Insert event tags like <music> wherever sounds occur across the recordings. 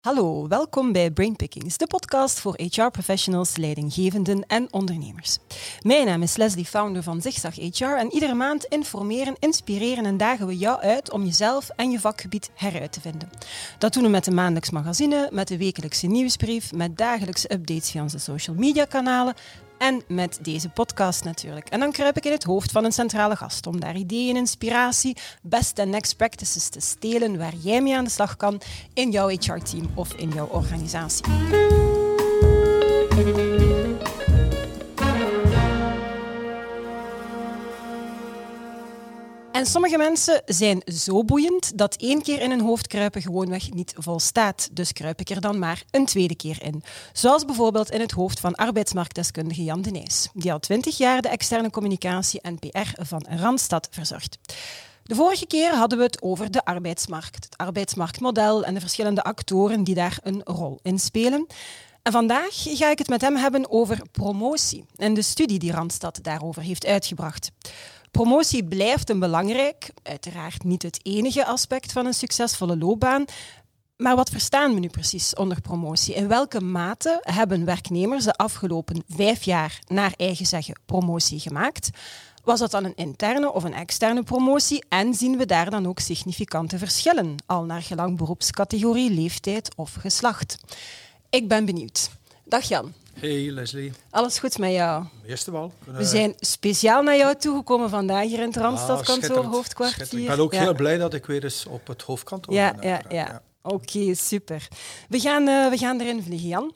Hallo, welkom bij Brainpickings, de podcast voor HR-professionals, leidinggevenden en ondernemers. Mijn naam is Leslie, founder van Zigzag HR en iedere maand informeren, inspireren en dagen we jou uit om jezelf en je vakgebied heruit te vinden. Dat doen we met een maandelijks magazine, met de wekelijkse nieuwsbrief, met dagelijkse updates via onze social media kanalen, en met deze podcast natuurlijk. En dan kruip ik in het hoofd van een centrale gast om daar ideeën, inspiratie, best en next practices te stelen waar jij mee aan de slag kan in jouw HR-team of in jouw organisatie. En sommige mensen zijn zo boeiend dat één keer in hun hoofd kruipen gewoonweg niet volstaat. Dus kruip ik er dan maar een tweede keer in. Zoals bijvoorbeeld in het hoofd van arbeidsmarktdeskundige Jan de Nijs, die al twintig jaar de externe communicatie en PR van Randstad verzorgt. De vorige keer hadden we het over de arbeidsmarkt, het arbeidsmarktmodel en de verschillende actoren die daar een rol in spelen. En vandaag ga ik het met hem hebben over promotie en de studie die Randstad daarover heeft uitgebracht. Promotie blijft een belangrijk, uiteraard niet het enige aspect van een succesvolle loopbaan. Maar wat verstaan we nu precies onder promotie? In welke mate hebben werknemers de afgelopen vijf jaar naar eigen zeggen promotie gemaakt? Was dat dan een interne of een externe promotie? En zien we daar dan ook significante verschillen, al naar gelang beroepscategorie, leeftijd of geslacht? Ik ben benieuwd. Dag Jan. Hey Leslie. Alles goed met jou? Eerst wel. We zijn speciaal naar jou toegekomen vandaag hier in het Randstadkantoor, ah, hoofdkwartier. Ik ben ook heel blij dat ik weer eens op het hoofdkantoor ja, ben. Ja, ja. Oké, super. We gaan, uh, we gaan erin vliegen, Jan.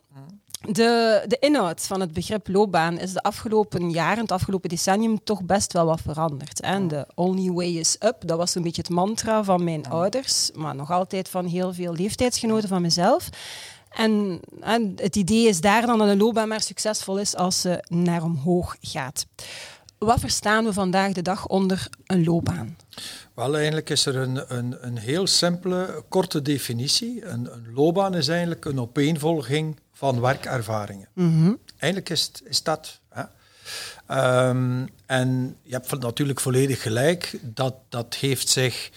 De, de inhoud van het begrip loopbaan is de afgelopen jaren, het afgelopen decennium, toch best wel wat veranderd. En de only way is up, dat was een beetje het mantra van mijn ouders, maar nog altijd van heel veel leeftijdsgenoten van mezelf. En, en, het idee is daar dan dat een loopbaan maar succesvol is als ze naar omhoog gaat. Wat verstaan we vandaag de dag onder een loopbaan? Wel, eigenlijk is er een, een, een heel simpele, korte definitie. Een, een loopbaan is eigenlijk een opeenvolging van werkervaringen. Mhm. Eigenlijk is, is dat. Hè. Um, en je hebt natuurlijk volledig gelijk, dat, dat heeft zich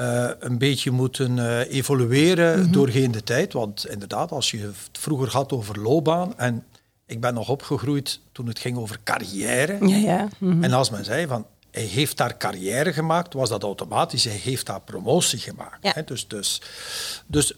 uh, een beetje moeten uh, evolueren mm doorheen de tijd. Want inderdaad, als je het vroeger had over loopbaan en ik ben nog opgegroeid toen het ging over carrière. Ja, ja. Mm En als men zei van hij heeft daar carrière gemaakt, was dat automatisch, hij heeft daar promotie gemaakt. Ja. Hè? Dus, dus, dus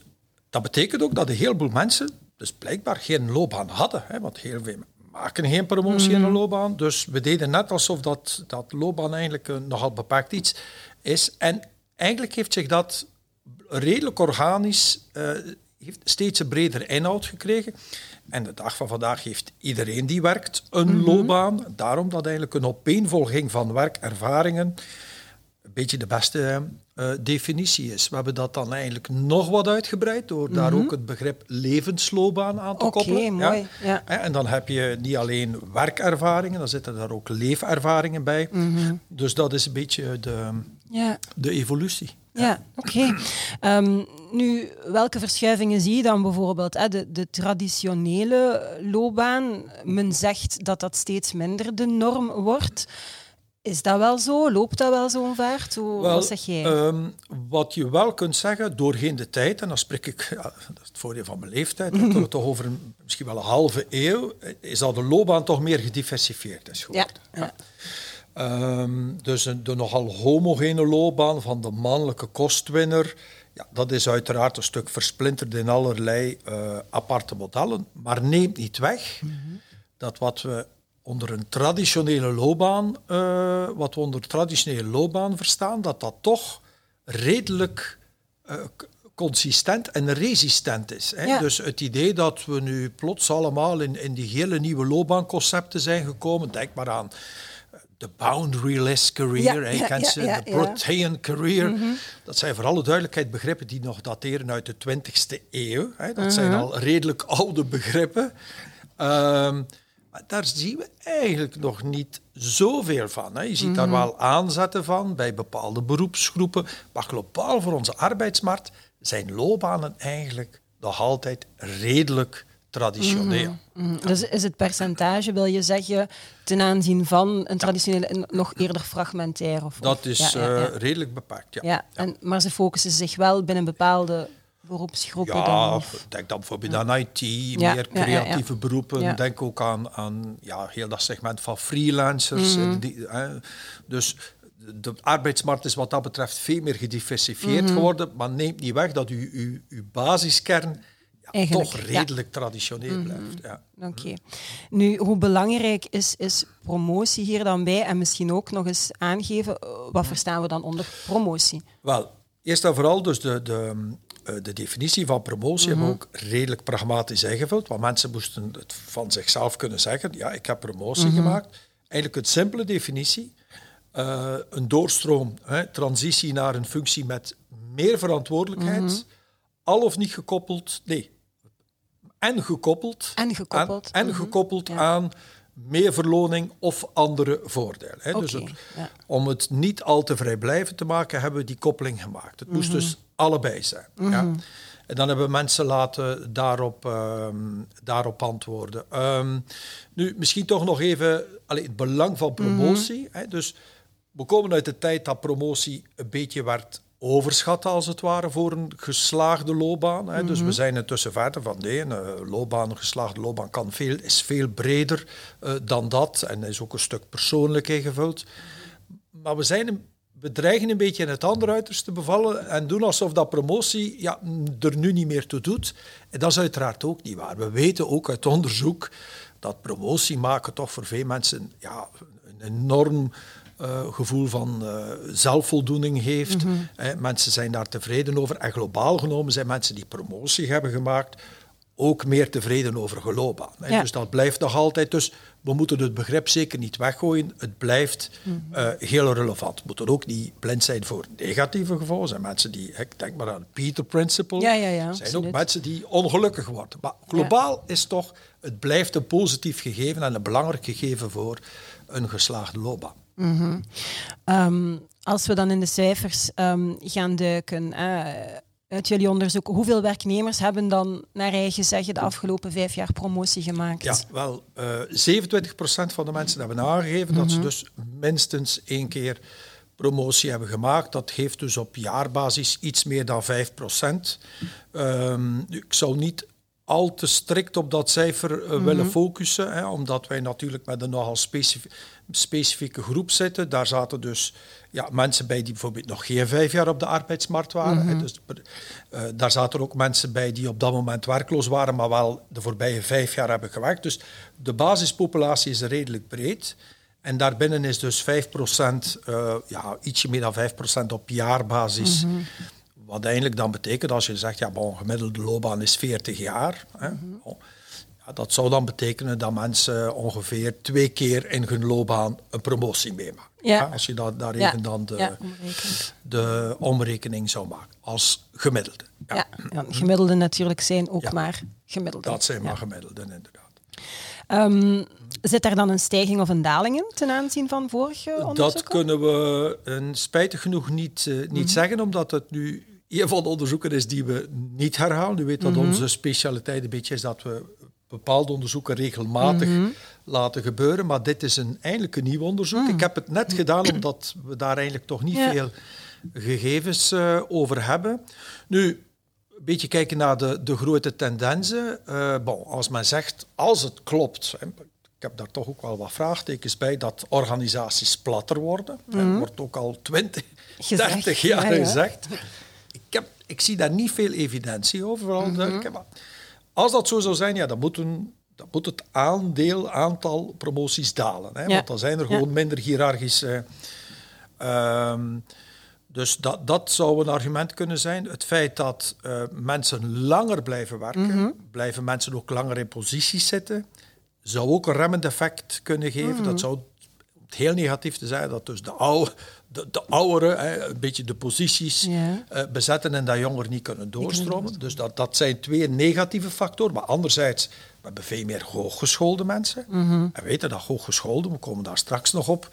dat betekent ook dat een heleboel mensen dus blijkbaar geen loopbaan hadden. Hè? Want heel veel maken geen promotie mm in een loopbaan. Dus we deden net alsof dat, dat loopbaan eigenlijk een nogal beperkt iets is. En eigenlijk heeft zich dat redelijk organisch uh, heeft steeds een breder inhoud gekregen. En de dag van vandaag heeft iedereen die werkt een mm loopbaan. Daarom dat eigenlijk een opeenvolging van werkervaringen een beetje de beste uh, definitie is. We hebben dat dan eigenlijk nog wat uitgebreid door daar Mhm. ook het begrip levensloopbaan aan te Oké, koppelen. mooi. Ja. En dan heb je niet alleen werkervaringen, dan zitten daar ook leefervaringen bij. Mhm. Dus dat is een beetje de, Ja. de evolutie. Ja, oké. Ehm, nu, welke verschuivingen zie je dan bijvoorbeeld? Hè? De, de traditionele loopbaan, men zegt dat dat steeds minder de norm wordt. Is dat wel zo? Loopt dat wel zo'n vaart? Hoe, Wel, wat zeg jij? ehm, wat je wel kunt zeggen, doorheen de tijd, en dan spreek ik, ja, dat is het voordeel van mijn leeftijd, <laughs> toch over een, misschien wel een halve eeuw, is dat de loopbaan toch meer gediversifieerd is geworden. ja. Ehm, dus een, de nogal homogene loopbaan van de mannelijke kostwinner, ja, dat is uiteraard een stuk versplinterd in allerlei eh, aparte modellen, maar neemt niet weg dat wat we onder een traditionele loopbaan, eh, wat we onder traditionele loopbaan verstaan, dat dat toch redelijk eh, consistent en resistent is. Hè? Ja. Dus het idee dat we nu plots allemaal in, in die hele nieuwe loopbaanconcepten zijn gekomen, denk maar aan eh, de boundaryless career, Ja, hè, je ja, kent ja, ze, de. Mhm. protean career. Dat zijn voor alle duidelijkheid begrippen die nog dateren uit de 20e eeuw. Hè. Dat zijn Mhm. al redelijk oude begrippen. Maar daar zien we eigenlijk nog niet zoveel van. Hè. Je ziet daar wel aanzetten van bij bepaalde beroepsgroepen. Maar globaal voor onze arbeidsmarkt zijn loopbanen eigenlijk nog altijd redelijk traditioneel. Mhm. Dus is het percentage, wil je zeggen, ten aanzien van een traditionele nog eerder fragmentair? Of, Dat is ja, ja, ja. eh, redelijk beperkt, ja. Ja, En, maar ze focussen zich wel binnen bepaalde beroepsgroepen Ja, dan? denk dan bijvoorbeeld aan IT, Ja, meer creatieve ja. beroepen. Denk ook aan, aan ja, heel dat segment van freelancers. Mhm. die, hè. Dus de arbeidsmarkt is wat dat betreft veel meer gediversifieerd Mhm. geworden, maar neemt niet weg dat uw, uw, uw basiskern Eigenlijk, toch ja. redelijk traditioneel blijft. Ja. Oké. Nu, hoe belangrijk is, is promotie hier dan bij? En misschien ook nog eens aangeven, eh, wat verstaan we dan onder promotie? Wel, eerst en vooral dus de, de, de definitie van promotie hebben we ook redelijk pragmatisch ingevuld, want mensen moesten het van zichzelf kunnen zeggen, ja, ik heb promotie gemaakt. Eigenlijk een simpele definitie, eh, een doorstroom, hè, transitie naar een functie met meer verantwoordelijkheid, al of niet gekoppeld, nee, en gekoppeld, En gekoppeld, aan, en mhm, gekoppeld ja. aan meer verloning of andere voordelen. Hè. dus Oké, het, ja. om het niet al te vrijblijvend te maken, hebben we die koppeling gemaakt. Het Mhm. moest dus allebei zijn. ja. En dan hebben we mensen laten daarop, ehm, daarop antwoorden. Ehm, nu, misschien toch nog even allee, het belang van promotie. Mhm. Hè. Dus we komen uit de tijd dat promotie een beetje werd overschat, als het ware, voor een geslaagde loopbaan. Hè. Dus we zijn intussen verder van nee, een eh, loopbaan, een geslaagde loopbaan kan veel, is veel breder eh, dan dat en is ook een stuk persoonlijk ingevuld. Maar we, zijn een, we dreigen een beetje in het andere uiterste te bevallen en doen alsof dat promotie ja, er nu niet meer toe doet. En dat is uiteraard ook niet waar. We weten ook uit onderzoek dat promotie maken toch voor veel mensen ja, een enorm eh, gevoel van eh, zelfvoldoening heeft. Eh, mensen zijn daar tevreden over. En globaal genomen zijn mensen die promotie hebben gemaakt ook meer tevreden over geloopbaan. Ja. Dus dat blijft nog altijd. Dus we moeten het begrip zeker niet weggooien. Het blijft eh, heel relevant. We moeten ook niet blind zijn voor negatieve gevolgen. Er zijn mensen die, ik denk maar aan het Peter Principle, Ja, zijn absoluut. ook mensen die ongelukkig worden. Maar globaal is toch, het blijft een positief gegeven en een belangrijk gegeven voor een geslaagde loopbaan. Ehm, als we dan in de cijfers ehm, gaan duiken, eh, uit jullie onderzoek, hoeveel werknemers hebben dan naar eigen zeggen de afgelopen vijf jaar promotie gemaakt? Ja, wel, eh 27% van de mensen hebben aangegeven dat ze dus minstens één keer promotie hebben gemaakt. Dat geeft dus op jaarbasis iets meer dan 5%. Ehm, ik zou niet al te strikt op dat cijfer eh, willen focussen, hè, omdat wij natuurlijk met een nogal specif- specifieke groep zitten. Daar zaten dus ja, mensen bij die bijvoorbeeld nog geen vijf jaar op de arbeidsmarkt waren. hè. Dus, eh, daar zaten ook mensen bij die op dat moment werkloos waren, maar wel de voorbije vijf jaar hebben gewerkt. Dus de basispopulatie is redelijk breed. En daarbinnen is dus 5%, eh, ja, ietsje meer dan 5% op jaarbasis. Wat eigenlijk dan betekent als je zegt, ja, bon, gemiddelde loopbaan is 40 jaar. Hè. Ja, dat zou dan betekenen dat mensen ongeveer twee keer in hun loopbaan een promotie meemaken. Ja. Als je dat, daar Ja, even dan de, ja, omrekend. de omrekening zou maken, als gemiddelde. Ja, gemiddelde natuurlijk zijn ook maar gemiddelde. Dat zijn maar gemiddelden, inderdaad. Ehm, zit daar dan een stijging of een daling in ten aanzien van vorige onderzoeken? Dat kunnen we eh, spijtig genoeg niet, eh, niet Mhm. zeggen, omdat het nu een van de onderzoeken is die we niet herhalen. U weet dat Mhm. onze specialiteit een beetje is dat we bepaalde onderzoeken regelmatig Mhm. laten gebeuren. Maar dit is een, eigenlijk een nieuw onderzoek. Ik heb het net gedaan omdat we daar eigenlijk toch niet Ja. veel gegevens eh, over hebben. Nu, een beetje kijken naar de, de grote tendensen. Eh, bon, als men zegt, als het klopt, hè, ik heb daar toch ook wel wat vraagtekens bij, dat organisaties platter worden. Er wordt ook al 20, Gezegd, 30 jaar ja, ja. gezegd. Ik, heb, ik zie daar niet veel evidentie over, vooral duidelijk, maar Als dat zo zou zijn, ja, dan, moeten, dan moet het aandeel, aantal promoties dalen. Hè, Ja. Want dan zijn er Ja. gewoon minder hiërarchische... ehm, dus dat, dat zou een argument kunnen zijn. Het feit dat eh, mensen langer blijven werken, Mhm. blijven mensen ook langer in posities zitten, zou ook een remmend effect kunnen geven. Mhm. Dat zou het heel negatief te zijn dat dus de, oude, de, de ouderen hè, een beetje de posities Ja. eh, bezetten en dat jongeren niet kunnen doorstromen. Dus dat, dat zijn twee negatieve factoren. Maar anderzijds, we hebben veel meer hooggeschoolde mensen. Mhm. En weten dat hooggeschoolden, we komen daar straks nog op,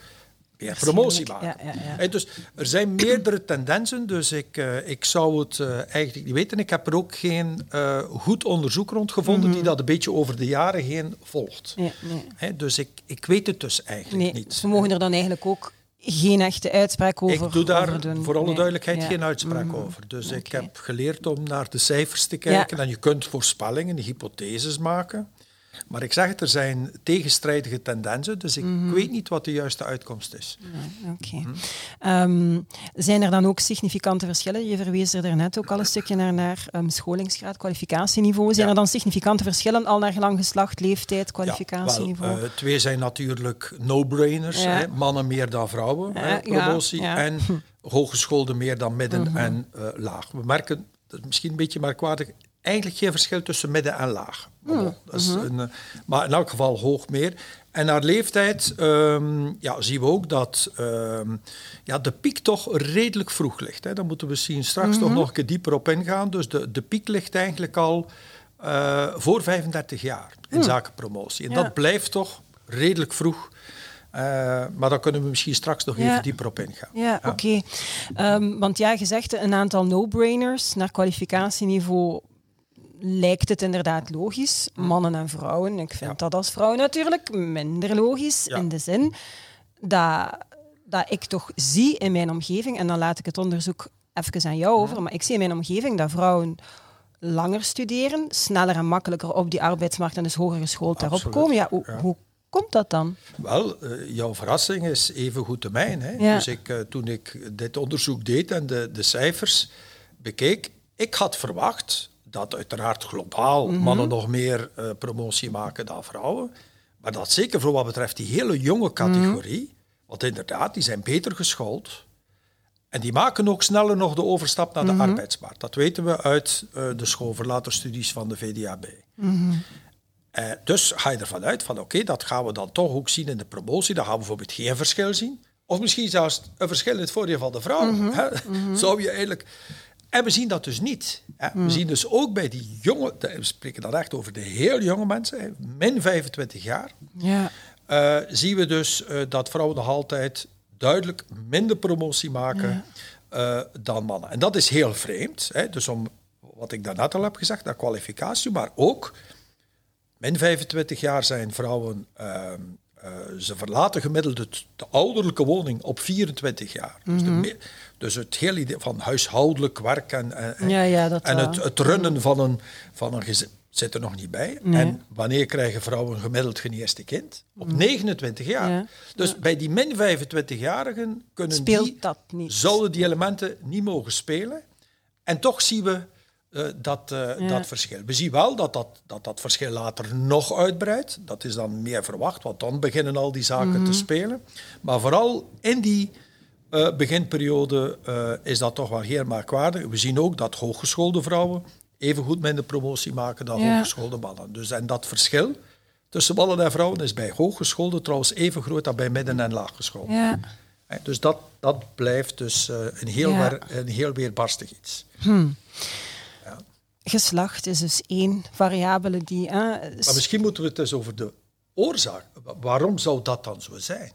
meer promotie maken. Ja, ja, Dus er zijn meerdere tendensen, dus ik, eh, ik zou het eh, eigenlijk niet weten. Ik heb er ook geen goed onderzoek rond gevonden die dat een beetje over de jaren heen volgt. Nee, nee. Hè, dus ik, ik weet het dus eigenlijk Nee, niet. ze mogen er dan eigenlijk ook geen echte uitspraak over Ik doe daar doen. voor alle Nee. duidelijkheid Ja. geen uitspraak Mhm. over. Dus ik heb geleerd om naar de cijfers te kijken. En je kunt voorspellingen, hypotheses maken. Maar ik zeg het, er zijn tegenstrijdige tendensen. Dus ik Mhm. weet niet wat de juiste uitkomst is. Oké. Mhm. Ehm, zijn er dan ook significante verschillen? Je verwees er daarnet ook al een stukje naar, naar ehm, scholingsgraad, kwalificatieniveau. Zijn Ja. er dan significante verschillen al naar gelang geslacht, leeftijd, Ja, kwalificatieniveau? wel, eh, twee zijn natuurlijk no-brainers. Ja. hè. Mannen meer dan vrouwen, Ja, hè, ja, promotie. ja. En hogeschoolden meer dan midden Mhm. en eh, laag. We merken, dat is misschien een beetje merkwaardig, eigenlijk geen verschil tussen midden en laag. Maar, Mhm. bon, dat is een, eh, maar in elk geval hoog meer. En naar leeftijd ehm, ja, zien we ook dat ehm, ja, de piek toch redelijk vroeg ligt. Hè. Daar moeten we misschien straks toch nog een keer dieper op ingaan. Dus de, de piek ligt eigenlijk al eh, voor 35 jaar in zaken promotie. En Ja. dat blijft toch redelijk vroeg. Eh, maar daar kunnen we misschien straks nog Ja. even dieper op ingaan. Ja, oké. Ehm, want ja, je zegt een aantal no-brainers naar kwalificatieniveau lijkt het inderdaad logisch. Mannen en vrouwen. Ik vind Hm. Ja. dat als vrouw natuurlijk minder logisch. Ja. In de zin dat, dat ik toch zie in mijn omgeving, en dan laat ik het onderzoek even aan jou over, maar ik zie in mijn omgeving dat vrouwen langer studeren, sneller en makkelijker op die arbeidsmarkt en dus hoger geschoold daarop Absoluut, komen. Ja, hoe, hoe komt dat dan? Wel, eh, jouw verrassing is even goed de mijn. Hè? Ja. Dus ik, eh, toen ik dit onderzoek deed en de, de cijfers bekeek, ik had verwacht dat uiteraard globaal Mhm. mannen nog meer eh, promotie maken dan vrouwen. Maar dat zeker voor wat betreft die hele jonge categorie, Mhm. want inderdaad, die zijn beter geschoold. En die maken ook sneller nog de overstap naar de Mhm. arbeidsmarkt. Dat weten we uit eh, de schoolverlaterstudies van de VDAB. Eh, dus ga je ervan uit van oké, dat gaan we dan toch ook zien in de promotie. Dan gaan we bijvoorbeeld geen verschil zien. Of misschien zelfs een verschil in het voordeel van de vrouw. Zou je eigenlijk... En we zien dat dus niet. Hè. We zien dus ook bij die jonge... We spreken dan echt over de heel jonge mensen, hè, min 25 jaar. Ja. eh, zien we dus eh, dat vrouwen nog altijd duidelijk minder promotie maken eh, dan mannen. En dat is heel vreemd. Hè. Dus om wat ik daarnet al heb gezegd, naar kwalificatie, maar ook min 25 jaar zijn vrouwen, ehm, eh, ze verlaten gemiddeld het, de ouderlijke woning op 24 jaar. dus, de me- dus het hele idee van huishoudelijk werk en, en, en- Ja, ja, dat en wel. het, het runnen van een, van een gezin zit er nog niet bij. Nee. En wanneer krijgen vrouwen gemiddeld hun eerste kind? Op 29 jaar. Ja. Dus bij die min 25-jarigen kunnen Speelt die, dat niet? zouden die elementen niet mogen spelen. En toch zien we eh, dat, eh, Ja. dat verschil. We zien wel dat dat, dat dat verschil later nog uitbreidt. Dat is dan meer verwacht, want dan beginnen al die zaken Mhm. te spelen. Maar vooral in die eh, beginperiode is dat toch wel heel merkwaardig. We zien ook dat hooggeschoolde vrouwen even goed minder promotie maken dan Ja. hooggeschoolde mannen. Dus, en dat verschil tussen mannen en vrouwen is bij hooggeschoolde trouwens even groot als bij midden- en laaggeschoolde. Ja. Dus dat, dat blijft dus een, heel Ja. weer- een heel weerbarstig iets. Geslacht is dus één variabele die... hè, Maar misschien moeten we het eens over de oorzaak. Wa- Waarom zou dat dan zo zijn?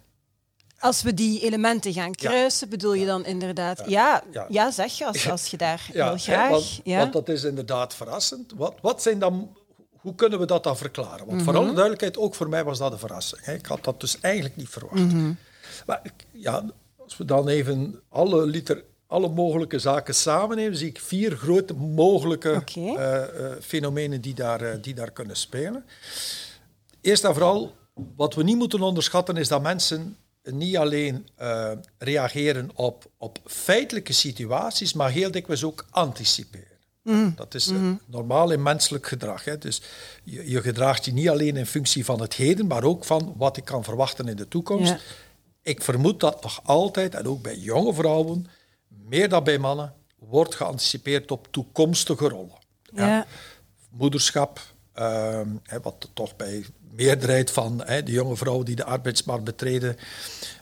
Als we die elementen gaan kruisen, bedoel je dan inderdaad... Ja, ja. Ja. zeg je, als, als je <laughs> daar heel hè, graag... want, ja. want dat is inderdaad verrassend. Wat, wat zijn dan, hoe kunnen we dat dan verklaren? Want Mhm. voor alle duidelijkheid, ook voor mij was dat een verrassing. Ik had dat dus eigenlijk niet verwacht. Mhm. Maar ja, als we dan even alle, liter, alle mogelijke zaken samennemen, zie ik vier grote mogelijke eh, eh, fenomenen die daar, eh, die daar kunnen spelen. Eerst en vooral, wat we niet moeten onderschatten, is dat mensen niet alleen reageren op, op feitelijke situaties, maar heel dikwijls ook anticiperen. Dat is eh, normaal in menselijk gedrag. Hè. Dus je, je gedraagt je niet alleen in functie van het heden, maar ook van wat ik kan verwachten in de toekomst. Ja. Ik vermoed dat nog altijd, en ook bij jonge vrouwen, meer dan bij mannen, wordt geanticipeerd op toekomstige rollen. ja. Moederschap, ehm, hè, wat toch bij meerderheid van hè, de jonge vrouwen die de arbeidsmarkt betreden,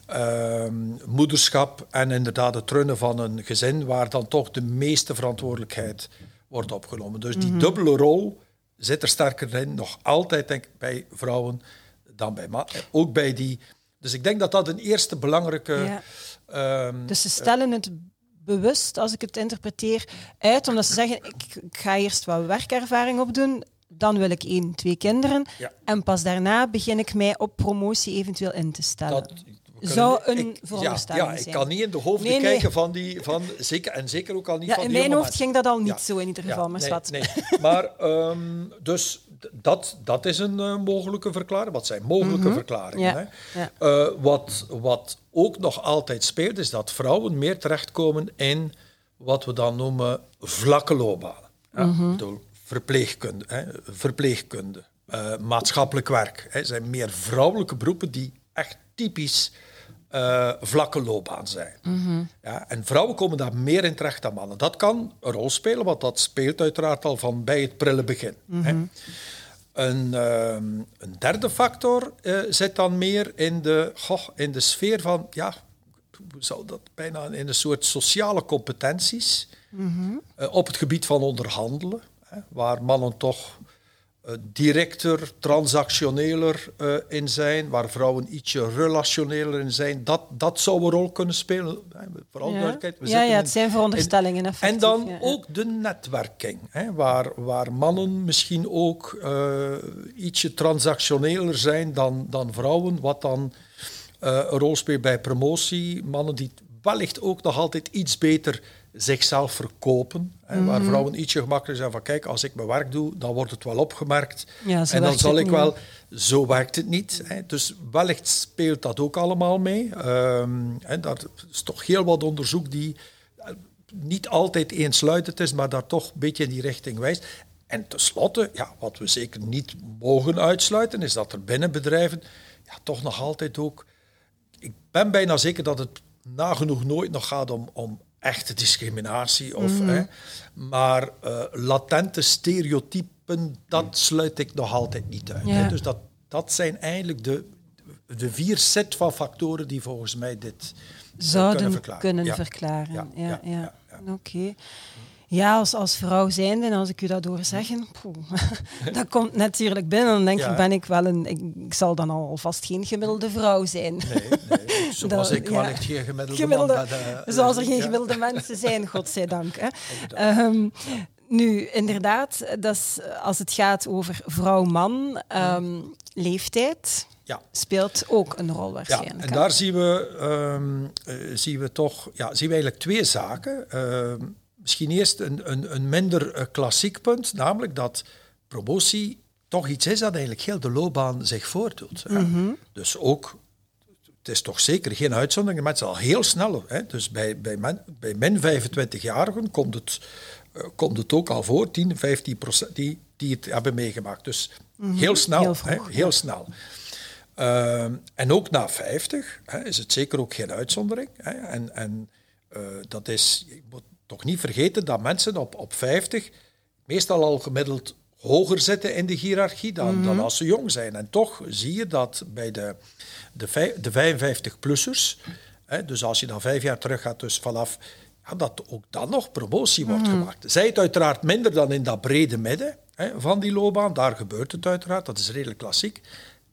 ehm, moederschap en inderdaad het runnen van een gezin waar dan toch de meeste verantwoordelijkheid wordt opgenomen. Dus die dubbele rol zit er sterker in, nog altijd denk ik bij vrouwen dan bij mannen. Ook bij die. Dus ik denk dat dat een eerste belangrijke. Ja. ehm, Dus ze stellen het bewust, als ik het interpreteer, uit, omdat ze zeggen, ik, ik ga eerst wat werkervaring opdoen, dan wil ik één, twee kinderen, Ja. en pas daarna begin ik mij op promotie eventueel in te stellen. Dat, Zou een ik- veronderstelling ja, ja, ik zijn. kan niet in de hoofden Nee, nee. kijken van die... Van, zeker, en zeker ook al niet Ja, van in die mijn jonge hoofd ging dat al niet Ja. zo in ieder geval, maar nee. Maar ehm, dus dat, dat is een eh, mogelijke verklaring. Wat zijn mogelijke verklaringen? Mhm. Ja, Hè? Eh, wat, wat ook nog altijd speelt, is dat vrouwen meer terechtkomen in wat we dan noemen vlakke loopbanen. Ja, Mhm. ik bedoel, verpleegkunde, hè, verpleegkunde eh, maatschappelijk werk. Hè, zijn meer vrouwelijke beroepen die echt typisch eh, vlakke loopbaan zijn. Mhm. Ja, en vrouwen komen daar meer in terecht dan mannen. Dat kan een rol spelen, want dat speelt uiteraard al van bij het prille begin. Hè. Een, ehm, een derde factor eh, zit dan meer in de, goh, in de sfeer van, ja, hoe zou dat bijna in een soort sociale competenties eh, op het gebied van onderhandelen, hè, waar mannen toch directer, transactioneler eh, in zijn, waar vrouwen ietsje relationeler in zijn. Dat, dat zou een rol kunnen spelen. Hè, vooral Ja. duidelijkheid. we Ja, ja, het zijn veronderstellingen, in- En dan ja, ook de netwerking, hè, waar, waar mannen misschien ook eh, ietsje transactioneler zijn dan, dan vrouwen, wat dan eh, een rol speelt bij promotie. Mannen die wellicht ook nog altijd iets beter zichzelf verkopen. Hè, Waar Mhm. vrouwen ietsje gemakkelijker zijn van kijk, als ik mijn werk doe, dan wordt het wel opgemerkt. Ja, en dan zal ik niet, wel... Zo werkt het niet. Hè. Dus wellicht speelt dat ook allemaal mee. Ehm, hè, daar is toch heel wat onderzoek die eh, niet altijd eensluidend is, maar daar toch een beetje in die richting wijst. En tenslotte, ja, wat we zeker niet mogen uitsluiten, is dat er binnen bedrijven ja, toch nog altijd ook ik ben bijna zeker dat het nagenoeg nooit nog gaat om, om echte discriminatie. Of, hè, maar eh, latente stereotypen, dat sluit ik nog altijd niet uit. Ja. Hè. Dus dat, dat zijn eigenlijk de, de vier set van factoren die volgens mij dit eh, Zouden kunnen verklaren. Ja, Ja, ja, ja, ja, Oké. Ja, als, als vrouw zijnde, en als ik u dat hoor zeggen, poeh, <laughs> dat komt natuurlijk binnen. Dan denk Ja. ik, ben ik wel een... Ik, ik zal dan alvast geen gemiddelde vrouw zijn. Nee, nee, <laughs> zoals Dat- ik ja. wellicht geen gemiddelde, Gemiddelde- man ben. eh, Zoals er geen ja. gemiddelde mensen zijn, godzijdank. Hè. Ehm, nu, inderdaad, dat is, als het gaat over vrouw-man, ehm, leeftijd Ja. speelt ook een rol Ja, waarschijnlijk. en hè. daar zien we, ehm, eh, zien we toch ja, zien we eigenlijk twee zaken. Misschien eerst een, een, een minder eh, klassiek punt, namelijk dat promotie toch iets is dat eigenlijk heel de loopbaan zich voordoet. hè. Dus ook, het is toch zeker geen uitzondering, mensen al heel snel. Hè. Dus bij, bij, men, bij min 25-jarigen komt het, eh, komt het ook al voor, 10, 15 procent die, die het hebben meegemaakt. Dus heel snel. Heel hè, heel snel. Ehm, en ook na 50 hè, is het zeker ook geen uitzondering. Hè. En, en eh, dat is, moet toch niet vergeten dat mensen op, op 50 meestal al gemiddeld hoger zitten in de hiërarchie dan, dan als ze jong zijn. En toch zie je dat bij de, de, de 55-plussers, dus als je dan vijf jaar terug gaat, dus vanaf ja, dat ook dan nog promotie wordt gemaakt. Zij het uiteraard minder dan in dat brede midden hè, van die loopbaan. Daar gebeurt het uiteraard, dat is redelijk klassiek.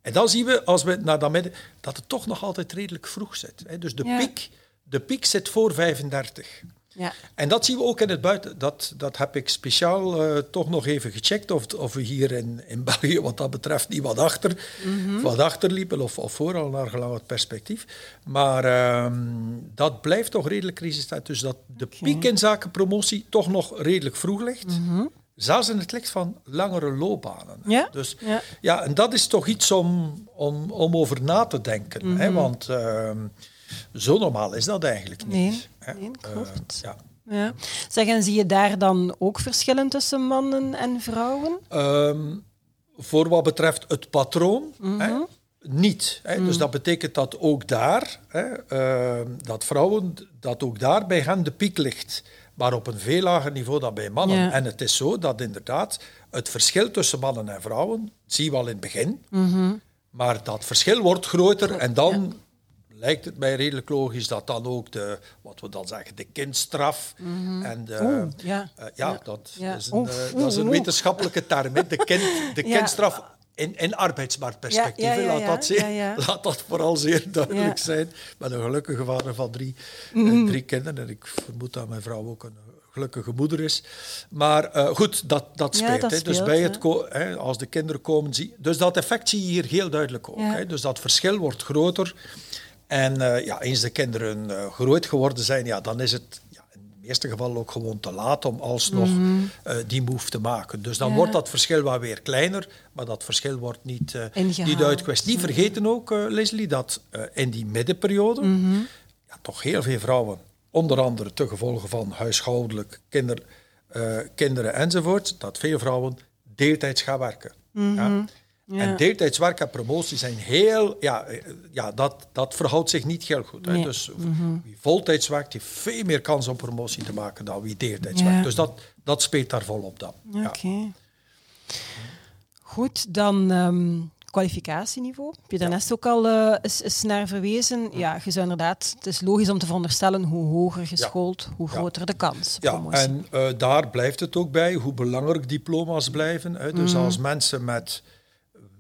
En dan zien we, als we naar dat midden, dat het toch nog altijd redelijk vroeg zit. Hè. Dus de, Ja. piek, de piek zit voor 35. Ja. En dat zien we ook in het buiten. Dat, dat heb ik speciaal eh, toch nog even gecheckt. Of, of we hier in, in België wat dat betreft niet wat achter, wat achter liepen. Of, of vooral naar gelang het perspectief. Maar ehm, dat blijft toch redelijk resistent. Dus dat de piek in zaken promotie toch nog redelijk vroeg ligt. Zelfs in het licht van langere loopbanen. Ja, Dus ja. ja, en dat is toch iets om, om, om over na te denken. hè? Want ehm, zo normaal is dat eigenlijk niet. Nee, nee, Eh, ja. Ja. Zeg, en zie je daar dan ook verschillen tussen mannen en vrouwen? Ehm, voor wat betreft het patroon, Mhm. hè, niet. Hè. Dus dat betekent dat ook daar, hè, ehm, dat vrouwen, dat ook daar bij hen de piek ligt. Maar op een veel lager niveau dan bij mannen. Ja. En het is zo dat inderdaad het verschil tussen mannen en vrouwen, zie je wel in het begin, Mhm. maar dat verschil wordt groter en dan lijkt het mij redelijk logisch dat dan ook de, wat we dan zeggen, de kindstraf en de, Oeh, ja. eh, ja, Ja. dat Ja. is een, Oeh, eh, oeh, dat is een wetenschappelijke term, de, kind, de <laughs> Ja. kindstraf in, in arbeidsmarktperspectief. Ja, ja, ja, laat, ja. dat zeer, Ja, ja. <laughs> laat dat vooral zeer duidelijk Ja. zijn. Ik ben een gelukkige vader van drie, eh, drie kinderen en ik vermoed dat mijn vrouw ook een gelukkige moeder is. Maar goed, dat, dat Ja, speelt. dat hè. dus bij het als de kinderen komen, zie Dus dat effect zie je hier heel duidelijk ook. Ja. Hè. Dus dat verschil wordt groter. En uh, ja, eens de kinderen uh, groot geworden zijn, ja, dan is het ja, in de meeste gevallen ook gewoon te laat om alsnog mm -hmm. uh, die move te maken. Dus dan ja. wordt dat verschil wel weer kleiner, maar dat verschil wordt niet, niet. Niet vergeten ook, Leslie, dat in die middenperiode mm -hmm. ja, toch heel veel vrouwen, onder andere te gevolge van huishoudelijk, kinder, kinderen enzovoort, dat veel vrouwen deeltijds gaan werken. Mm -hmm. ja. Ja. En deeltijdswerk en promotie zijn heel, ja, ja dat, dat verhoudt zich niet heel goed. Nee. Hè. Dus mm-hmm. wie voltijds werkt, heeft veel meer kans om promotie te maken dan wie deeltijds ja. werkt. Dus dat, dat speelt daar volop dan. Oké. Okay. Goed, dan um, kwalificatieniveau. Heb je daarnet ook al uh, eens, eens, naar verwezen? Ja, je zou inderdaad, het is logisch om te veronderstellen hoe hoger geschoold, hoe groter de kans. Ja, en uh, daar blijft het ook bij, hoe belangrijk diploma's blijven. Hè. Dus mm. als mensen met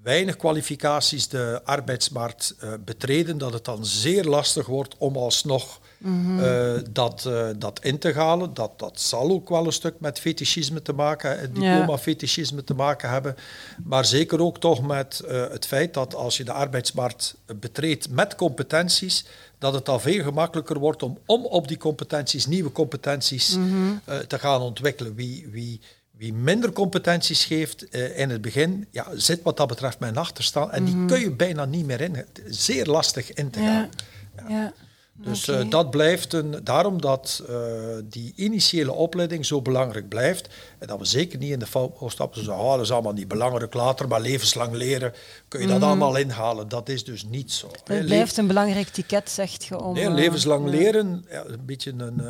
weinig kwalificaties de arbeidsmarkt uh, betreden, dat het dan zeer lastig wordt om alsnog mm uh, dat, uh, dat in te halen. Dat, dat zal ook wel een stuk met fetischisme te maken, diploma-fetischisme te maken hebben. Maar zeker ook toch met het feit dat als je de arbeidsmarkt betreedt met competenties, dat het al veel gemakkelijker wordt om, om op die competenties, nieuwe competenties, mm -hmm. te gaan ontwikkelen. Wie, wie, wie minder competenties geeft uh, in het begin, ja, zit wat dat betreft mijn achterstand. En die mhm. kun je bijna niet meer in. Zeer lastig in te gaan. Ja. ja. Dus okay. uh, dat blijft een. Daarom dat uh, die initiële opleiding zo belangrijk blijft. En dat we zeker niet in de fout stappen. Zo, oh, dat is allemaal niet belangrijk later, maar levenslang leren. Kun je dat mm. allemaal inhalen? Dat is dus niet zo. Het blijft een belangrijk ticket, zegt je. Om, nee, levenslang leren, ja, een beetje een,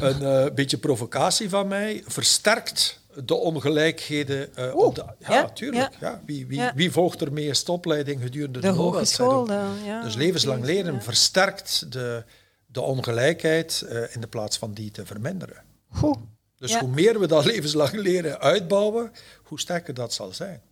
<laughs> een beetje provocatie van mij, versterkt de ongelijkheden uh, op de... Ja, ja tuurlijk. Ja. ja. Wie, wie, wie, volgt er meest opleiding gedurende de, de hogeschool? Ja. Dus levenslang leren versterkt de, de ongelijkheid uh, in de plaats van die te verminderen. Goed. Dus hoe meer we dat levenslang leren uitbouwen, hoe sterker dat zal zijn.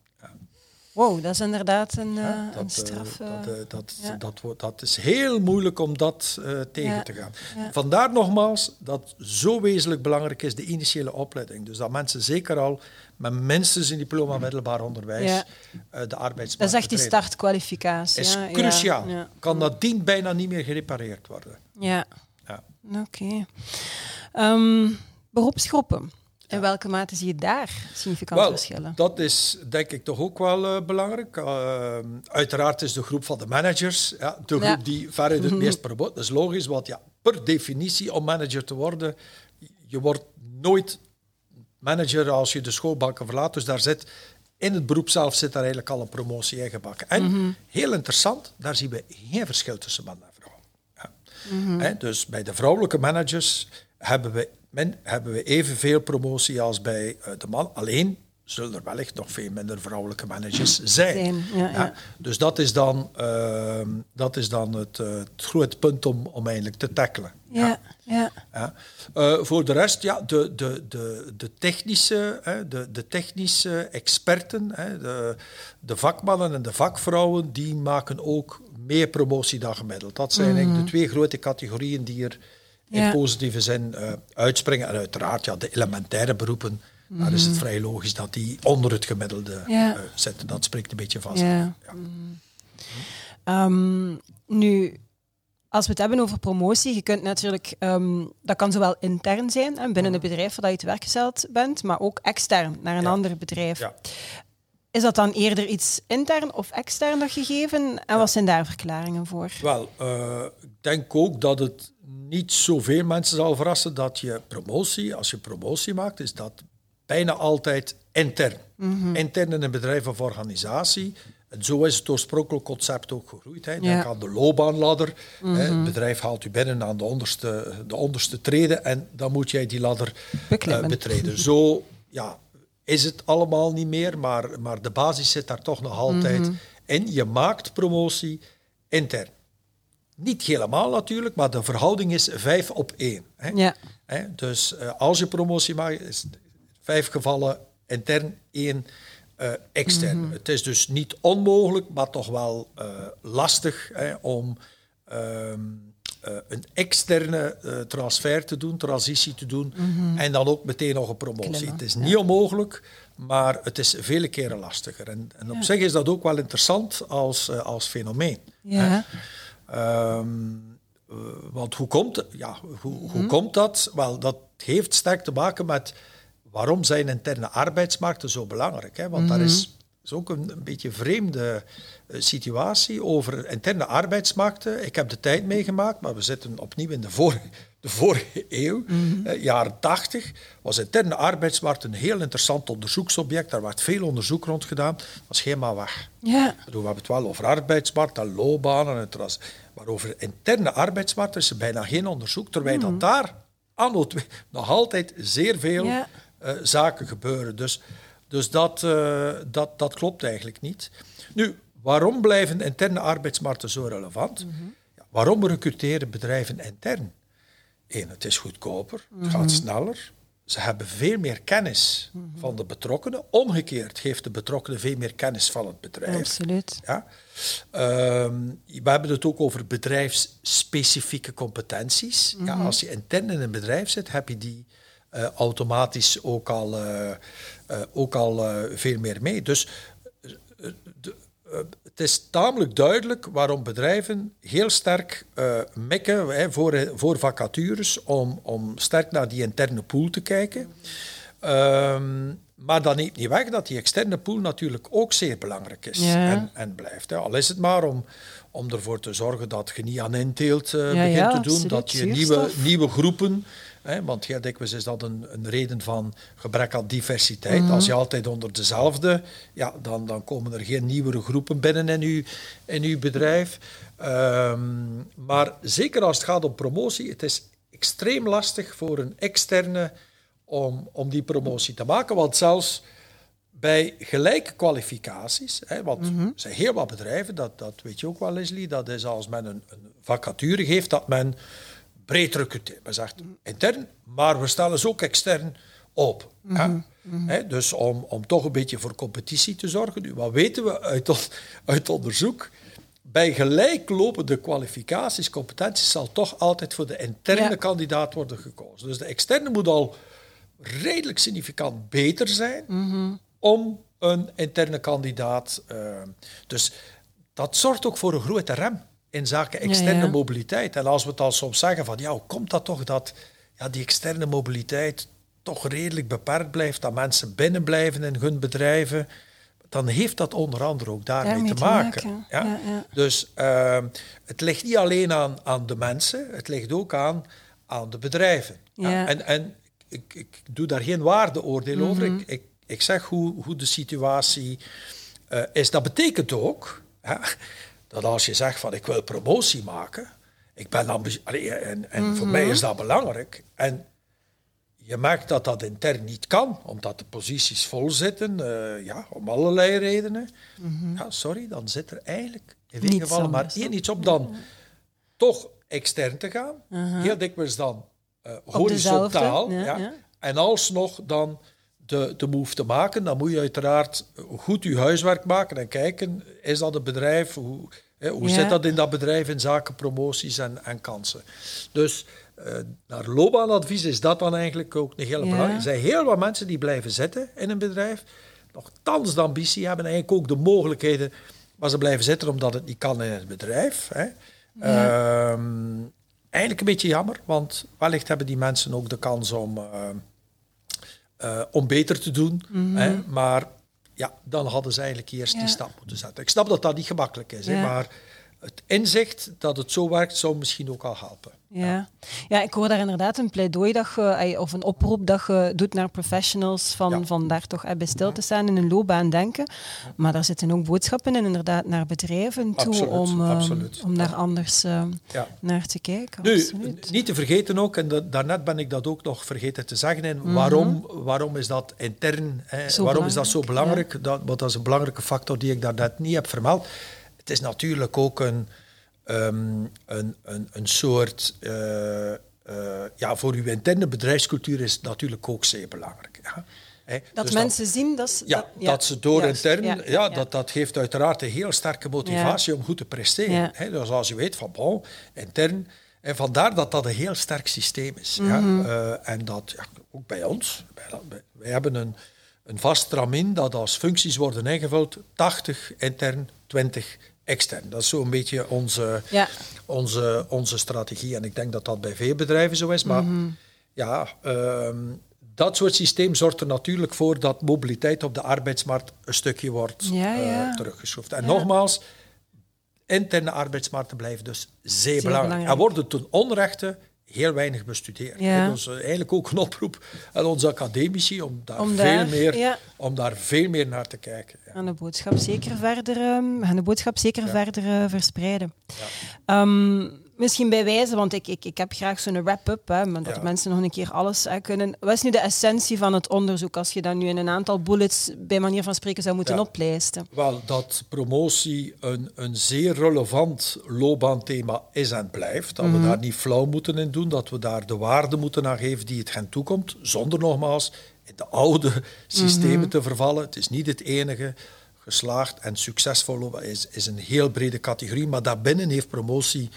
Wow, dat is inderdaad een, ja, dat, een straf. Uh, dat, uh, dat, ja. dat, dat, dat, is heel moeilijk om dat uh, tegen ja. te gaan. Vandaar nogmaals dat zo wezenlijk belangrijk is, de initiële opleiding. Dus dat mensen zeker al met minstens een diploma middelbaar onderwijs de arbeidsmarkt Dat is echt die startkwalificatie. is cruciaal. Kan dat dient bijna niet meer gerepareerd worden. Ja. Oké. Okay. Um, beroepsgroepen. In welke mate zie je daar significante well, verschillen? Dat is denk ik toch ook wel uh, belangrijk. Uh, uiteraard is de groep van de managers ja, de groep die veruit het <laughs> meest promoot. Dat is logisch, want ja, per definitie om manager te worden, je wordt nooit manager als je de schoolbanken verlaat. Dus daar zit in het beroep zelf zit daar eigenlijk al een promotie in gebakken. En mm -hmm. heel interessant, daar zien we geen verschil tussen man en vrouw. Ja. Mm -hmm. He, dus bij de vrouwelijke managers hebben we men, hebben we evenveel promotie als bij uh, de man. Alleen zullen er wellicht nog veel minder vrouwelijke managers zijn. Ja, ja. Dus dat is dan, uh, dat is dan het, uh, het grote punt om, om eigenlijk te tackelen. Ja, ja. ja. Uh, voor de rest, ja, de, de, de, de, technische, hè, de, de technische experten, hè, de, de vakmannen en de vakvrouwen, die maken ook meer promotie dan gemiddeld. Dat zijn mm -hmm. eigenlijk de twee grote categorieën die er in positieve zin uh, uitspringen. En uiteraard, ja, de elementaire beroepen, mm -hmm. daar is het mhm. vrij logisch dat die onder het gemiddelde ja. uh, zitten. Dat spreekt een beetje vast. Ja. ja. Mm. Um, nu, als we het hebben over promotie, je kunt natuurlijk, um, dat kan zowel intern zijn, hè, binnen het bedrijf waar je het werkgesteld bent, maar ook extern naar een ander bedrijf. Ja. Is dat dan eerder iets intern of extern gegeven? En wat zijn daar verklaringen voor? Wel, uh, ik denk ook dat het niet zoveel mensen zal verrassen dat je promotie, als je promotie maakt, is dat bijna altijd intern. Mm -hmm. Intern in een bedrijf of organisatie. En zo is het oorspronkelijk concept ook gegroeid. Hè. Denk ja. aan de loopbaanladder. Mm -hmm. Het bedrijf haalt u binnen aan de onderste, de onderste treden en dan moet jij die ladder uh, betreden. Zo ja, is het allemaal niet meer, maar, maar de basis zit daar toch nog altijd mm -hmm. in. Je maakt promotie intern. Niet helemaal natuurlijk, maar de verhouding is 5 op 1. Hè? Ja. Hè? Dus uh, als je promotie maakt, is vijf gevallen intern, één uh, extern. Mm -hmm. Het is dus niet onmogelijk, maar toch wel uh, lastig hè, om um, een externe transfer te doen, transitie te doen mm -hmm. en dan ook meteen nog een promotie. Klimmen. Het is niet ja. onmogelijk, maar het is vele keren lastiger. En, en op ja. zich is dat ook wel interessant als, als fenomeen. Ja. Ehm, eh, want hoe komt, ja, hoe, hoe komt dat? Wel, dat heeft sterk te maken met waarom zijn interne arbeidsmarkten zo belangrijk. Hè? Want daar is, is ook een, een beetje een vreemde eh, situatie over interne arbeidsmarkten. Ik heb de tijd meegemaakt, maar we zitten opnieuw in de vorige, <laughs> de vorige eeuw, eh, jaren 80, was interne arbeidsmarkt een heel interessant onderzoeksobject. Daar werd veel onderzoek rond gedaan. Dat was helemaal weg. Ja. We hebben het wel over arbeidsmarkt en loopbanen. En het was, maar over interne arbeidsmarkt is er bijna geen onderzoek. Terwijl dat daar anno nog altijd zeer veel Ja. eh, zaken gebeuren. Dus, dus dat, eh, dat, dat klopt eigenlijk niet. Nu, waarom blijven interne arbeidsmarkten zo relevant? ja, waarom recruteren bedrijven intern? Eén, het is goedkoper, het gaat sneller. Ze hebben veel meer kennis van de betrokkenen. Omgekeerd geeft de betrokkenen veel meer kennis van het bedrijf. Absoluut. Ja. Ehm, we hebben het ook over bedrijfsspecifieke competenties. ja, als je intern in een bedrijf zit, heb je die eh, automatisch ook al, eh, eh, ook al veel meer mee. Dus de- het is tamelijk duidelijk waarom bedrijven heel sterk eh, mikken hè, voor, voor vacatures om, om sterk naar die interne pool te kijken. Ehm, maar dat neemt niet weg dat die externe pool natuurlijk ook zeer belangrijk is Ja. en, en blijft. Hè. Al is het maar om, om ervoor te zorgen dat je niet aan inteelt eh, Ja, begint ja, te doen, dat je nieuwe, nieuwe groepen, hè, want heel dikwijls is dat een, een reden van gebrek aan diversiteit. Mhm. Als je altijd onder dezelfde, ja, dan, dan komen er geen nieuwere groepen binnen in uw, in uw bedrijf. Ehm, maar zeker als het gaat om promotie, het is extreem lastig voor een externe om, om die promotie te maken. Want zelfs bij gelijke kwalificaties, hè, want er zijn heel wat bedrijven, dat, dat weet je ook wel, Leslie, dat is als men een, een vacature geeft, dat men breed recruteert. Men zegt intern, maar we stellen ze ook extern op. hè. Hè, dus om, om toch een beetje voor competitie te zorgen. Nu, wat weten we uit, uit onderzoek? Bij gelijklopende kwalificaties, competenties, zal toch altijd voor de interne Ja. kandidaat worden gekozen. Dus de externe moet al redelijk significant beter zijn om een interne kandidaat. eh, dus dat zorgt ook voor een grote rem in zaken externe ja. mobiliteit. En als we het al soms zeggen van ja, hoe komt dat toch dat ja, die externe mobiliteit toch redelijk beperkt blijft, dat mensen binnen blijven in hun bedrijven, dan heeft dat onder andere ook daarmee Daarmee te te maken. Ja? Dus ehm, het ligt niet alleen aan, aan de mensen, het ligt ook aan, aan de bedrijven. Ja. En, en ik, ik doe daar geen waardeoordeel over. Mhm. Ik, ik, ik zeg hoe, hoe de situatie eh, is. Dat betekent ook hè, dat als je zegt van ik wil promotie maken, ik ben Allee, en, en Mhm. voor mij is dat belangrijk. En je merkt dat dat intern niet kan, omdat de posities vol zitten, eh, ja, om allerlei redenen. Ja, sorry, dan zit er eigenlijk in Niets gevallen maar één iets op dan toch extern te gaan. Heel dikwijls dan eh, horizontaal. ja. ja. En alsnog dan de, de move te maken, dan moet je uiteraard goed je huiswerk maken en kijken, is dat een bedrijf, hoe, hoe Ja. zit dat in dat bedrijf in zaken promoties en, en kansen. Dus eh, naar loopbaanadvies is dat dan eigenlijk ook een hele Ja. belangrijke. Er zijn heel wat mensen die blijven zitten in een bedrijf, nogthans de ambitie hebben en eigenlijk ook de mogelijkheden, maar ze blijven zitten omdat het niet kan in het bedrijf. Hè. Ehm, eigenlijk een beetje jammer, want wellicht hebben die mensen ook de kans om, eh, eh, om beter te doen. hè. Maar ja, dan hadden ze eigenlijk eerst Ja. die stap moeten zetten. Ik snap dat dat niet gemakkelijk is, maar het inzicht dat het zo werkt, zou misschien ook al helpen. Ja. ja, ik hoor daar inderdaad een pleidooi dat je, ey, of een oproep dat je doet naar professionals van, Ja. van daar toch bij stil te staan in een loopbaan denken. Maar daar zitten ook boodschappen in inderdaad naar bedrijven toe Absoluut, om, eh, absoluut. om daar anders eh, Ja. naar te kijken. Nu, Absoluut. niet te vergeten ook, en daarnet ben ik dat ook nog vergeten te zeggen, en Mhm. waarom, waarom is dat intern, hè, waarom is dat zo belangrijk, belangrijk? Dat, want dat is een belangrijke factor die ik daarnet niet heb vermeld. Het is natuurlijk ook een, ehm, een, een, een soort, eh, eh, ja, voor uw interne bedrijfscultuur is het natuurlijk ook zeer belangrijk. Ja. Dat dus mensen zien dat, ze- ja, dat, dat ze door juist, intern, ja. Dat, dat geeft uiteraard een heel sterke motivatie om goed te presteren. Dus als je weet van, bon, intern, en vandaar dat dat een heel sterk systeem is. Mhm. ja. Eh, en dat, ja, ook bij ons, wij hebben een, een vast ramin dat als functies worden ingevuld, 80 intern, 20 extern. Dat is zo'n beetje onze, Ja. onze, onze strategie. En ik denk dat dat bij veel bedrijven zo is. Maar Mhm. ja, ehm, dat soort systeem zorgt er natuurlijk voor dat mobiliteit op de arbeidsmarkt een stukje wordt Ja, eh, teruggeschroefd. En nogmaals, interne arbeidsmarkten blijven dus zeer, belangrijk. belangrijk. En worden ten onrechte heel weinig bestudeerd. Ja. Dus eh, eigenlijk ook een oproep aan onze academici om daar, Om veel, daar, meer, ja. om daar veel meer naar te kijken. Ja. De boodschap zeker verder, gaan de boodschap zeker verder eh, verspreiden. Ehm, misschien bij wijze, want ik, ik, ik heb graag zo'n wrap-up, dat Ja. mensen nog een keer alles kunnen. Wat is nu de essentie van het onderzoek als je dat nu in een aantal bullets bij manier van spreken zou moeten Ja. oplijsten? Wel, dat promotie een, een zeer relevant loopbaanthema is en blijft. Dat we daar niet flauw moeten in doen, dat we daar de waarde moeten aan geven die het hen toekomt, zonder nogmaals in de oude <laughs> systemen te vervallen. Het is niet het enige. Geslaagd en succesvol is, is een heel brede categorie, maar daarbinnen heeft promotie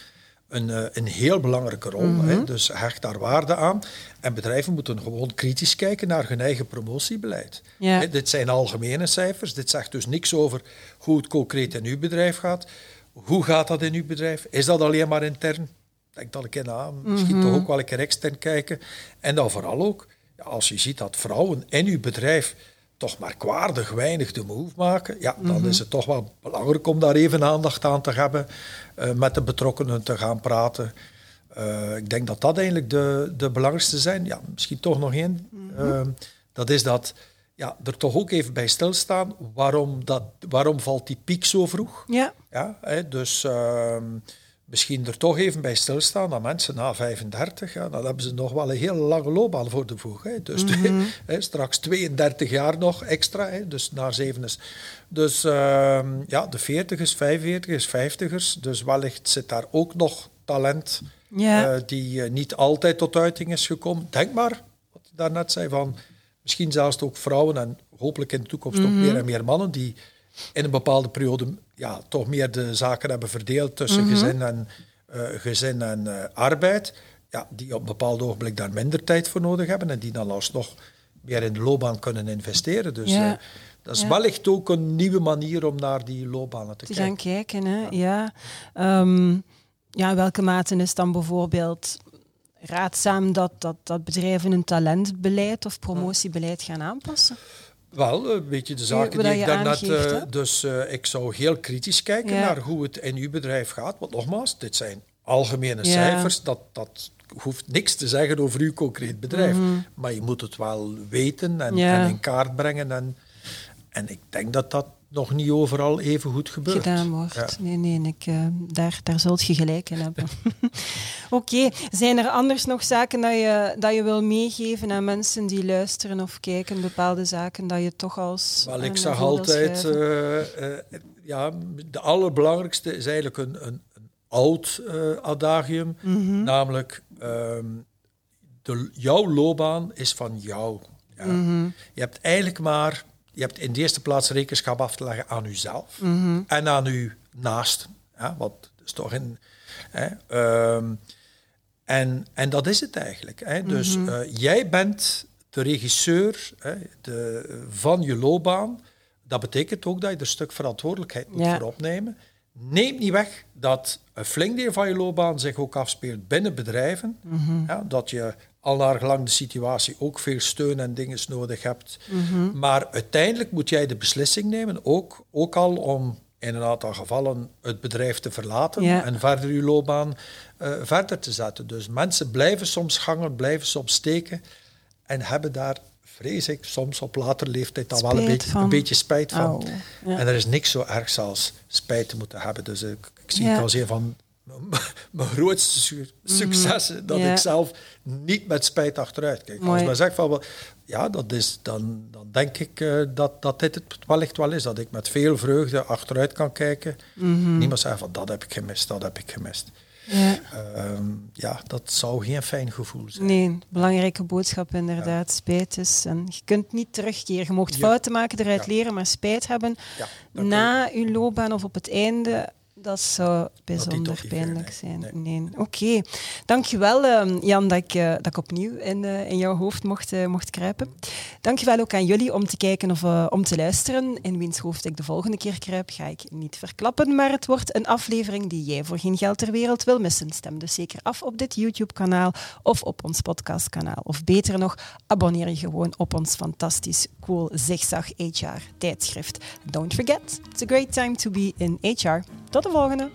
een, eh, een heel belangrijke rol. hè. Dus hecht daar waarde aan. En bedrijven moeten gewoon kritisch kijken naar hun eigen promotiebeleid. Ja. Hè, dit zijn algemene cijfers. Dit zegt dus niks over hoe het concreet in uw bedrijf gaat. Hoe gaat dat in uw bedrijf? Is dat alleen maar intern? Denk dat ik in aan. Misschien toch ook wel een keer extern kijken. En dan vooral ook, als je ziet dat vrouwen in uw bedrijf toch merkwaardig weinig de move maken, ja, dan is het toch wel belangrijk om daar even aandacht aan te hebben, eh, met de betrokkenen te gaan praten. Eh, ik denk dat dat eigenlijk de, de belangrijkste zijn. Ja, misschien toch nog één. Eh, dat is dat ja, er toch ook even bij stilstaan. Waarom, dat, waarom valt die piek zo vroeg? Ja, Ja, hè, dus ehm, misschien er toch even bij stilstaan dat mensen na 35, ja, dan hebben ze nog wel een heel lange loopbaan voor de voeg. Hè. Dus <laughs> hè, straks 32 jaar nog extra, hè, dus naar 7 is. Dus ehm, ja, de 40ers, 45ers, 50ers, dus wellicht zit daar ook nog talent eh, die eh, niet altijd tot uiting is gekomen. Denk maar, wat je daarnet zei, van misschien zelfs ook vrouwen en hopelijk in de toekomst ook meer en meer mannen die in een bepaalde periode ja, toch meer de zaken hebben verdeeld tussen gezin en, eh, gezin en eh, arbeid. Ja, die op een bepaald ogenblik daar minder tijd voor nodig hebben en die dan alsnog meer in de loopbaan kunnen investeren. Dus Ja. eh, dat is Ja. wellicht ook een nieuwe manier om naar die loopbanen te, te kijken. gaan kijken. Hè? Ja. Ehm, ja, welke mate is dan bijvoorbeeld raadzaam dat, dat, dat bedrijven een talentbeleid of promotiebeleid gaan aanpassen? Wel, een beetje de zaken die ik daarnet... aangeeft, eh, dus eh, ik zou heel kritisch kijken Ja. naar hoe het in uw bedrijf gaat. Want nogmaals, dit zijn algemene Ja. cijfers. Dat, dat hoeft niks te zeggen over uw concreet bedrijf. Mhm. Maar je moet het wel weten en, Ja. en in kaart brengen. En, en ik denk dat dat nog niet overal even goed gebeurt. gedaan wordt. Ja. Nee, nee, ik, eh, daar, daar zult je gelijk in hebben. <laughs> Oké, zijn er anders nog zaken dat je, dat je wil meegeven aan mensen die luisteren of kijken, bepaalde zaken dat je toch als... Wel, ik wil altijd, eh, ja, de allerbelangrijkste is eigenlijk een, een, een oud adagium, Mhm. namelijk ehm, de, jouw loopbaan is van jou. Ja. Mhm. Je hebt eigenlijk maar, je hebt in de eerste plaats rekenschap af te leggen aan uzelf Mhm. en aan uw naasten. Ja, wat is toch in. Hè, ehm, en, en dat is het eigenlijk. Hè. Dus Mhm. eh, jij bent de regisseur hè, de, van je loopbaan. Dat betekent ook dat je er een stuk verantwoordelijkheid moet Ja. voor opnemen. Neem niet weg dat een flink deel van je loopbaan zich ook afspeelt binnen bedrijven. Mhm. Ja, dat je al naar gelang de situatie ook veel steun en dingen nodig hebt. Mhm. Maar uiteindelijk moet jij de beslissing nemen, ook, ook al om in een aantal gevallen het bedrijf te verlaten Ja. en verder je loopbaan eh, verder te zetten. Dus mensen blijven soms gangen, blijven soms steken en hebben daar, vrees ik, soms op later leeftijd dan wel een beetje, een beetje spijt van. Ja. En er is niks zo ergs als spijt te moeten hebben. Dus ik, ik zie Ja. het als een van <laughs> mijn grootste su- successen, dat Mhm. Ja. ik zelf niet met spijt achteruit kijk. Mooi. Als men zegt van, ja, dat is, dan, dan denk ik eh, dat, dat dit het wellicht wel is. Dat ik met veel vreugde achteruit kan kijken. Mhm. Niemand zegt van, dat heb ik gemist, dat heb ik gemist. Ja. Ehm, ja, dat zou geen fijn gevoel zijn. Nee, belangrijke boodschap inderdaad. Spijt is. En je kunt niet terugkeren. Je mocht Ja. fouten maken, eruit leren, maar spijt hebben dat na je loopbaan of op het einde Dat zou bijzonder pijnlijk zijn. Nee. Oké. Dankjewel, uh, Jan, dat ik, uh, dat ik opnieuw in, uh, in jouw hoofd mocht, uh, mocht kruipen. Dankjewel ook aan jullie om te kijken of om te luisteren. In wiens hoofd ik de volgende keer kruip, ga ik niet verklappen, maar het wordt een aflevering die jij voor geen geld ter wereld wil missen. Stem dus zeker af op dit YouTube-kanaal of op ons podcastkanaal. Of beter nog, abonneer je gewoon op ons fantastisch cool Zigzag HR tijdschrift. Don't forget, it's a great time to be in HR. Tot de volgende!